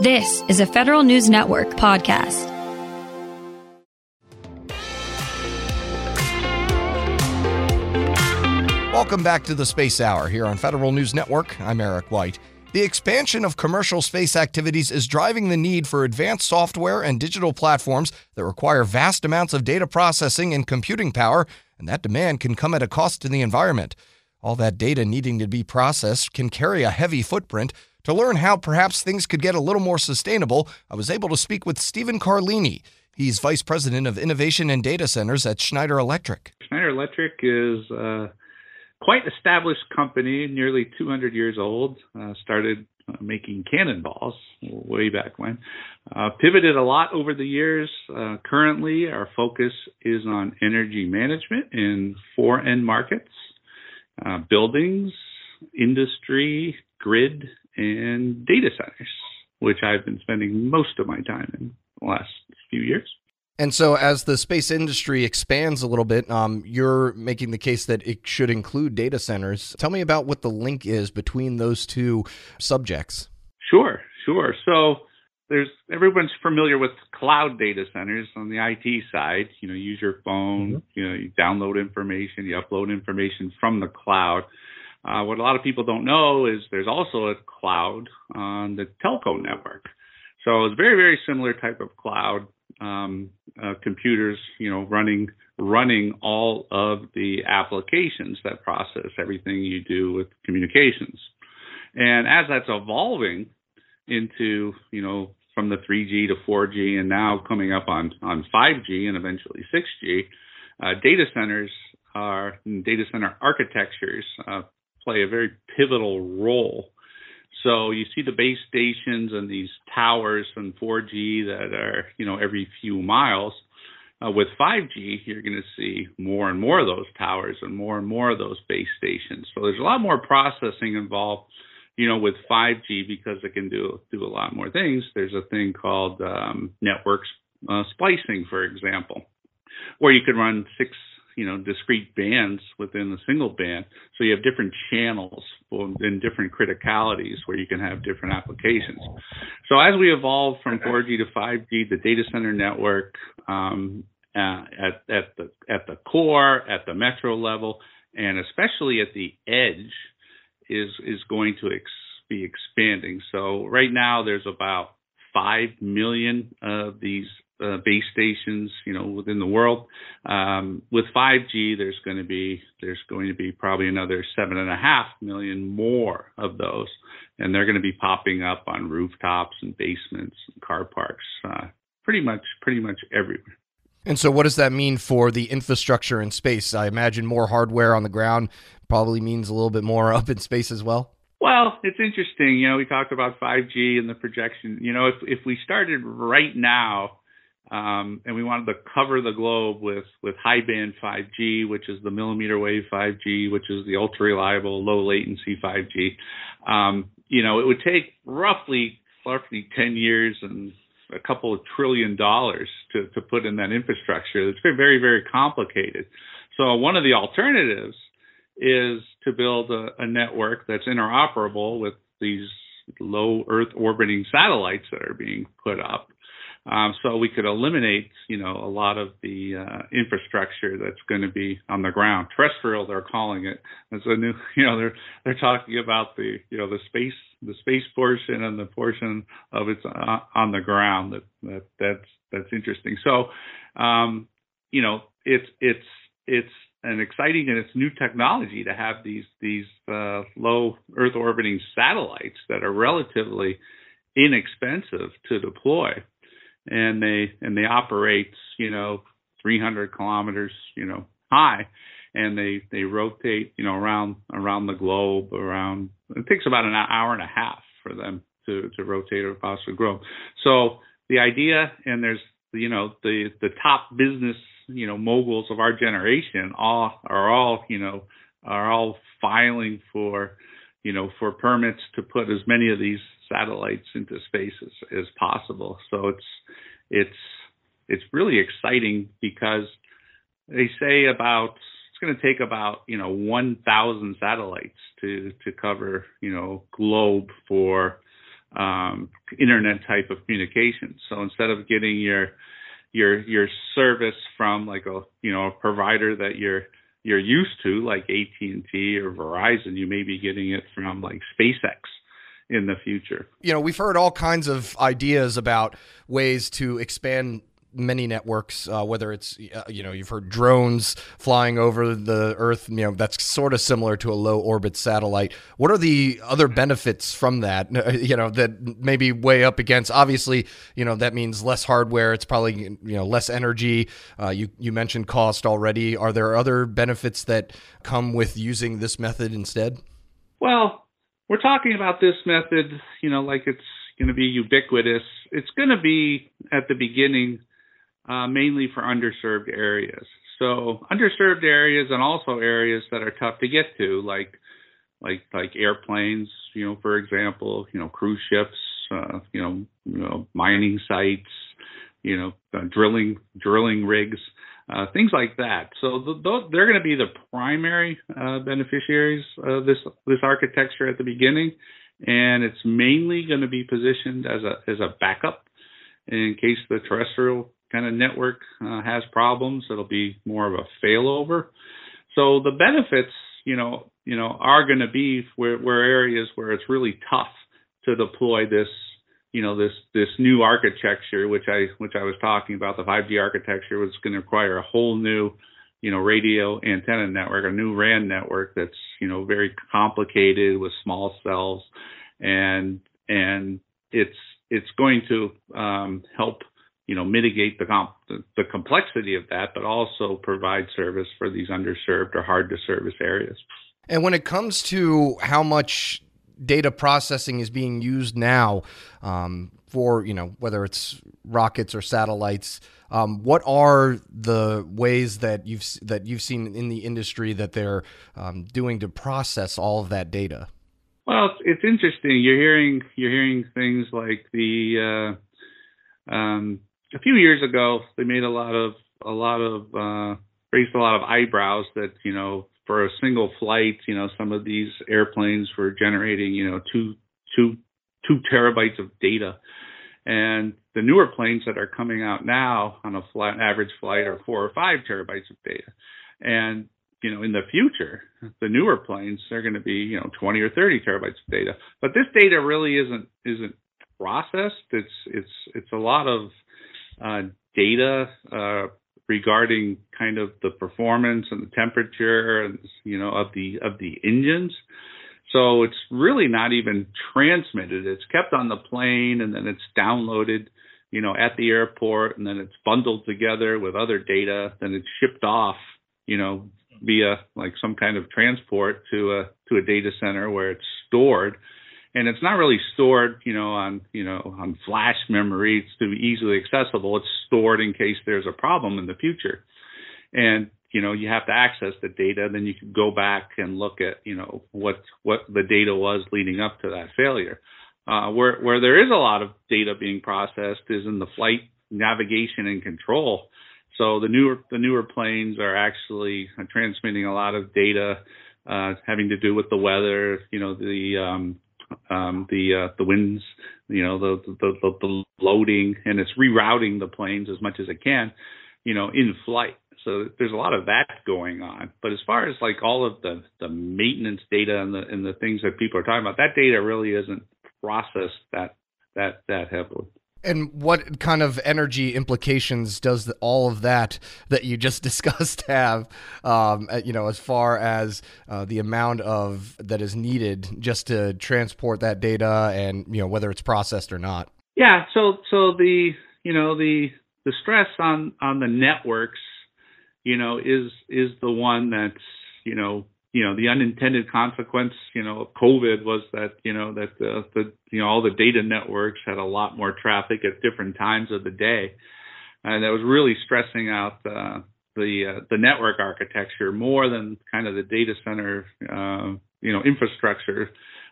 This is a Federal News Network podcast. Welcome back to the Space Hour here on Federal News Network. I'm Eric White. The expansion of commercial space activities is driving the need for advanced software and digital platforms that require vast amounts of data processing and computing power, and that demand can come at a cost to the environment. All that data needing to be processed can carry a heavy footprint. To learn how perhaps things could get a little more sustainable, I was able to speak with Steven Carlini. He's Vice President of Innovation and Data Centers at Schneider Electric. Schneider Electric is uh, quite established company, nearly 200 years old. Uh, started uh, making cannonballs way back when. Uh, pivoted a lot over the years. Uh, currently, our focus is on energy management in four end markets uh, buildings, industry, grid, and data centers, which I've been spending most of my time in the last few years. And so, as the space industry expands a little bit, um, you're making the case that it should include data centers. Tell me about what the link is between those two subjects. Sure, sure. So, there's everyone's familiar with cloud data centers on the IT side. You know, use your phone. Mm-hmm. You know, you download information, you upload information from the cloud. Uh, what a lot of people don't know is there's also a cloud on the telco network. So it's very, very similar type of cloud um, uh, computers, you know, running running all of the applications that process everything you do with communications. And as that's evolving into, you know, from the 3G to 4G and now coming up on on 5G and eventually 6G, uh, data centers are data center architectures uh, play a very pivotal role so you see the base stations and these towers and 4G that are, you know, every few miles. Uh, with 5G, you're going to see more and more of those towers and more and more of those base stations. So there's a lot more processing involved, you know, with 5G because it can do do a lot more things. There's a thing called um, uh, splicing, for example, where you can run six you know discrete bands within the single band. So you have different channels in different criticalities where you can have different applications. So as we evolve from 4g to 5g the data center network um, uh, at, at the at the core at the metro level and especially at the edge is is going to ex- be expanding. So right now there's about 5 million of these uh, base stations, you know, within the world. Um, with 5G, there's going to be there's going to be probably another seven and a half million more of those, and they're going to be popping up on rooftops and basements and car parks, uh, pretty much pretty much everywhere. And so, what does that mean for the infrastructure in space? I imagine more hardware on the ground probably means a little bit more up in space as well. Well, it's interesting. You know, we talked about 5G and the projection. You know, if if we started right now um, and we wanted to cover the globe with with high band 5G, which is the millimeter wave 5G, which is the ultra reliable low latency 5G. Um, you know, it would take roughly roughly 10 years and a couple of trillion dollars to to put in that infrastructure. It's very very complicated. So one of the alternatives is to build a, a network that's interoperable with these low Earth orbiting satellites that are being put up. Um, so we could eliminate, you know, a lot of the uh, infrastructure that's going to be on the ground. Terrestrial, they're calling it. It's a new, you know, they're they're talking about the, you know, the space the space portion and the portion of it's uh, on the ground. That that that's that's interesting. So, um, you know, it's it's it's an exciting and it's new technology to have these these uh, low Earth orbiting satellites that are relatively inexpensive to deploy and they and they operate you know 300 kilometers you know high. And they they rotate you know around around the globe around it takes about an hour and a half for them to to rotate across the globe. So the idea and there's you know the the top business you know moguls of our generation all are all you know are all filing for you know for permits to put as many of these satellites into space as, as possible. So it's it's it's really exciting because they say about it's going to take about you know 1,000 satellites to to cover you know globe for um, internet type of communication. So instead of getting your your your service from like a you know a provider that you're you're used to like AT&T or Verizon, you may be getting it from like SpaceX in the future. You know, we've heard all kinds of ideas about ways to expand many networks, uh, whether it's, uh, you know, you've heard drones flying over the Earth, you know, that's sort of similar to a low orbit satellite. What are the other benefits from that, you know, that maybe weigh up against? Obviously, you know, that means less hardware. It's probably, you know, less energy. Uh, you, you mentioned cost already. Are there other benefits that come with using this method instead? Well, we're talking about this method, you know, like it's going to be ubiquitous. It's going to be at the beginning uh, mainly for underserved areas. So underserved areas and also areas that are tough to get to, like like like airplanes, you know, for example, you know, cruise ships, uh, you know, you know, mining sites, you know, uh, drilling drilling rigs, uh, things like that. So the, the, they're going to be the primary uh, beneficiaries of this this architecture at the beginning, and it's mainly going to be positioned as a as a backup in case the terrestrial kind of network uh, has problems. It'll be more of a failover. So the benefits, you know, you know, are going to be where, where areas where it's really tough to deploy this, you know, this this new architecture, which I which I was talking about, the 5G architecture, was going to require a whole new, you know, radio antenna network, a new RAN network that's you know very complicated with small cells, and and it's it's going to um, help you know mitigate the, comp- the complexity of that, but also provide service for these underserved or hard to service areas. And when it comes to how much data processing is being used now um, for you know whether it's rockets or satellites, um, what are the ways that you've that you've seen in the industry that they're um, doing to process all of that data? Well, it's, interesting. You're hearing you're hearing things like the uh, um, a few years ago, they made a lot of a lot of uh, raised a lot of eyebrows that you know for a single flight, you know, some of these airplanes were generating you know two two two terabytes of data, and the newer planes that are coming out now on a flat average flight are four or five terabytes of data, and you know, in the future, the newer planes they're going to be you know 20 or 30 terabytes of data. But this data really isn't isn't processed. It's it's it's a lot of uh, data uh, regarding kind of the performance and the temperature and you know of the of the engines. So it's really not even transmitted. It's kept on the plane and then it's downloaded, you know, at the airport and then it's bundled together with other data. Then it's shipped off, you know, via like some kind of transport to a to a data center where it's stored and it's not really stored, you know, on you know on flash memory. It's too easily accessible. It's stored in case there's a problem in the future, and you know you have to access the data. Then you can go back and look at you know what what the data was leading up to that failure. Uh, where where there is a lot of data being processed is in the flight navigation and control. So the newer the newer planes are actually transmitting a lot of data uh, having to do with the weather, you know, the um, um, the uh, the winds, you know, the, the the the loading, and it's rerouting the planes as much as it can, you know, in flight. So there's a lot of that going on. But as far as like all of the the maintenance data and the and the things that people are talking about, that data really isn't processed that that that heavily. And what kind of energy implications does the, all of that that you just discussed have? Um, you know, as far as uh, the amount of that is needed just to transport that data, and you know whether it's processed or not. Yeah. So so the you know the the stress on on the networks, you know, is is the one that's you know you know the unintended consequence you know of covid was that you know that the, the you know all the data networks had a lot more traffic at different times of the day. And that was really stressing out uh, the uh, the network architecture more than kind of the data center uh, you know infrastructure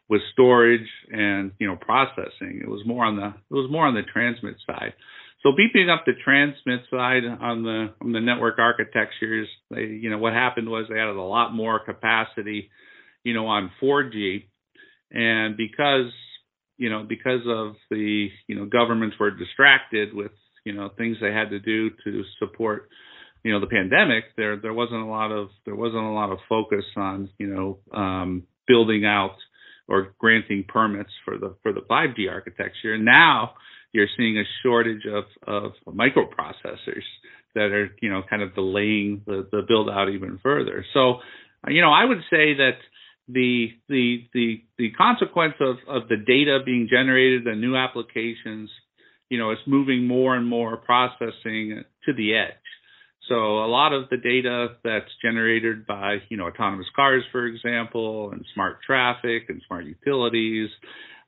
with storage and you know processing. It was more on the it was more on the transmit side so beefing up the transmit side on the on the network architectures, they you know what happened was they added a lot more capacity, you know, on 4G, and because you know, because of the, you know, governments were distracted with, you know, things they had to do to support, you know, the pandemic, there there wasn't a lot of there wasn't a lot of focus on, you know, um, building out or granting permits for the for the 5G architecture. Now you're seeing a shortage of of microprocessors that are, you know, kind of delaying the the build out even further. So, you know, I would say that the the the the consequence of of the data being generated, the new applications, you know, it's moving more and more processing to the edge. So a lot of the data that's generated by, you know, autonomous cars, for example, and smart traffic and smart utilities,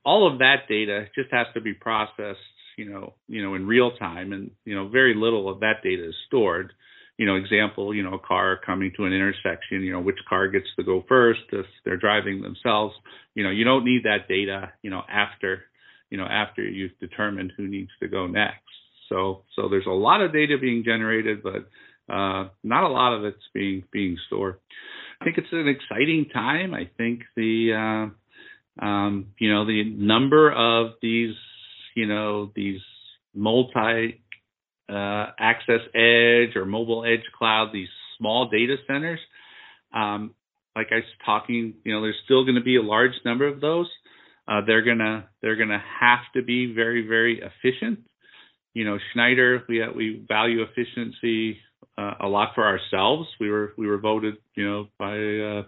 all of that data just has to be processed, you know, you know, in real time, and you know, very little of that data is stored you know, example, you know, a car coming to an intersection, you know, which car gets to go first if they're driving themselves. You know, you don't need that data, you know, after, you know, after you've determined who needs to go next. So, so there's a lot of data being generated, but uh, not a lot of it's being being stored. I think it's an exciting time. I think the, uh, um, you know, the number of these, you know, these multi uh, Access Edge or Mobile Edge Cloud, these small data centers. Um, like I was talking, you know, there's still going to be a large number of those. Uh, they're gonna they're gonna have to be very very efficient. You know, Schneider we we value efficiency uh, a lot for ourselves. We were we were voted you know by uh,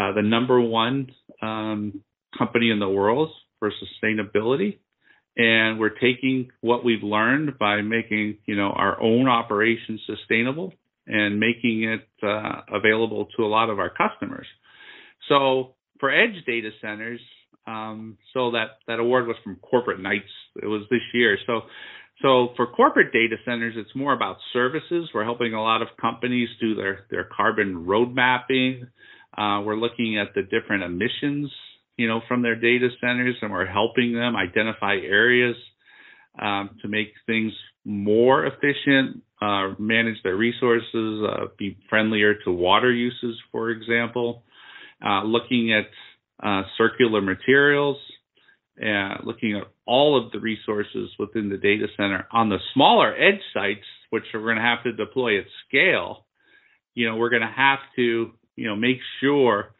uh the number one um, company in the world for sustainability and we're taking what we've learned by making you know our own operations sustainable and making it uh, available to a lot of our customers. So for edge data centers, um, so that that award was from Corporate Knights. It was this year. So so for corporate data centers, it's more about services. We're helping a lot of companies do their their carbon road mapping. Uh, we're looking at the different emissions you know, from their data centers, and we're helping them identify areas um, to make things more efficient, uh, manage their resources, uh, be friendlier to water uses, for example. Uh, looking at uh, circular materials, and looking at all of the resources within the data center on the smaller edge sites, which we're going to have to deploy at scale. You know, we're going to have to, you know, make sure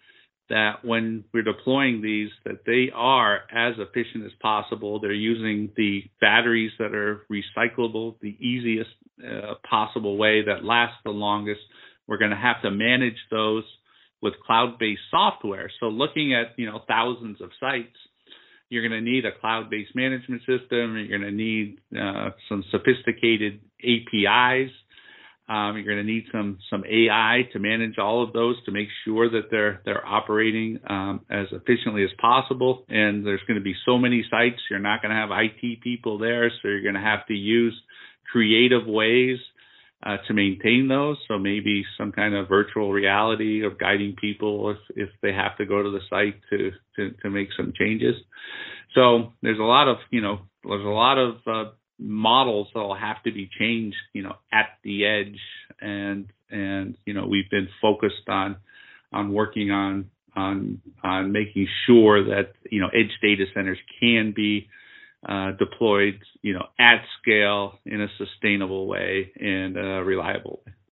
that when we're deploying these that they are as efficient as possible. They're using the batteries that are recyclable the easiest uh, possible way that lasts the longest. We're going to have to manage those with cloud-based software. So looking at you know thousands of sites you're going to need a cloud-based management system. You're going to need uh, some sophisticated apis um, you're going to need some some AI to manage all of those to make sure that they're they're operating um, as efficiently as possible. And there's going to be so many sites, you're not going to have IT people there, so you're going to have to use creative ways uh, to maintain those. So maybe some kind of virtual reality of guiding people if if they have to go to the site to to, to make some changes. So there's a lot of you know there's a lot of uh, models that'll have to be changed, you know, at the edge. And and you know, we've been focused on on working on on on making sure that you know edge data centers can be uh, deployed, you know, at scale in a sustainable way and uh, reliable way.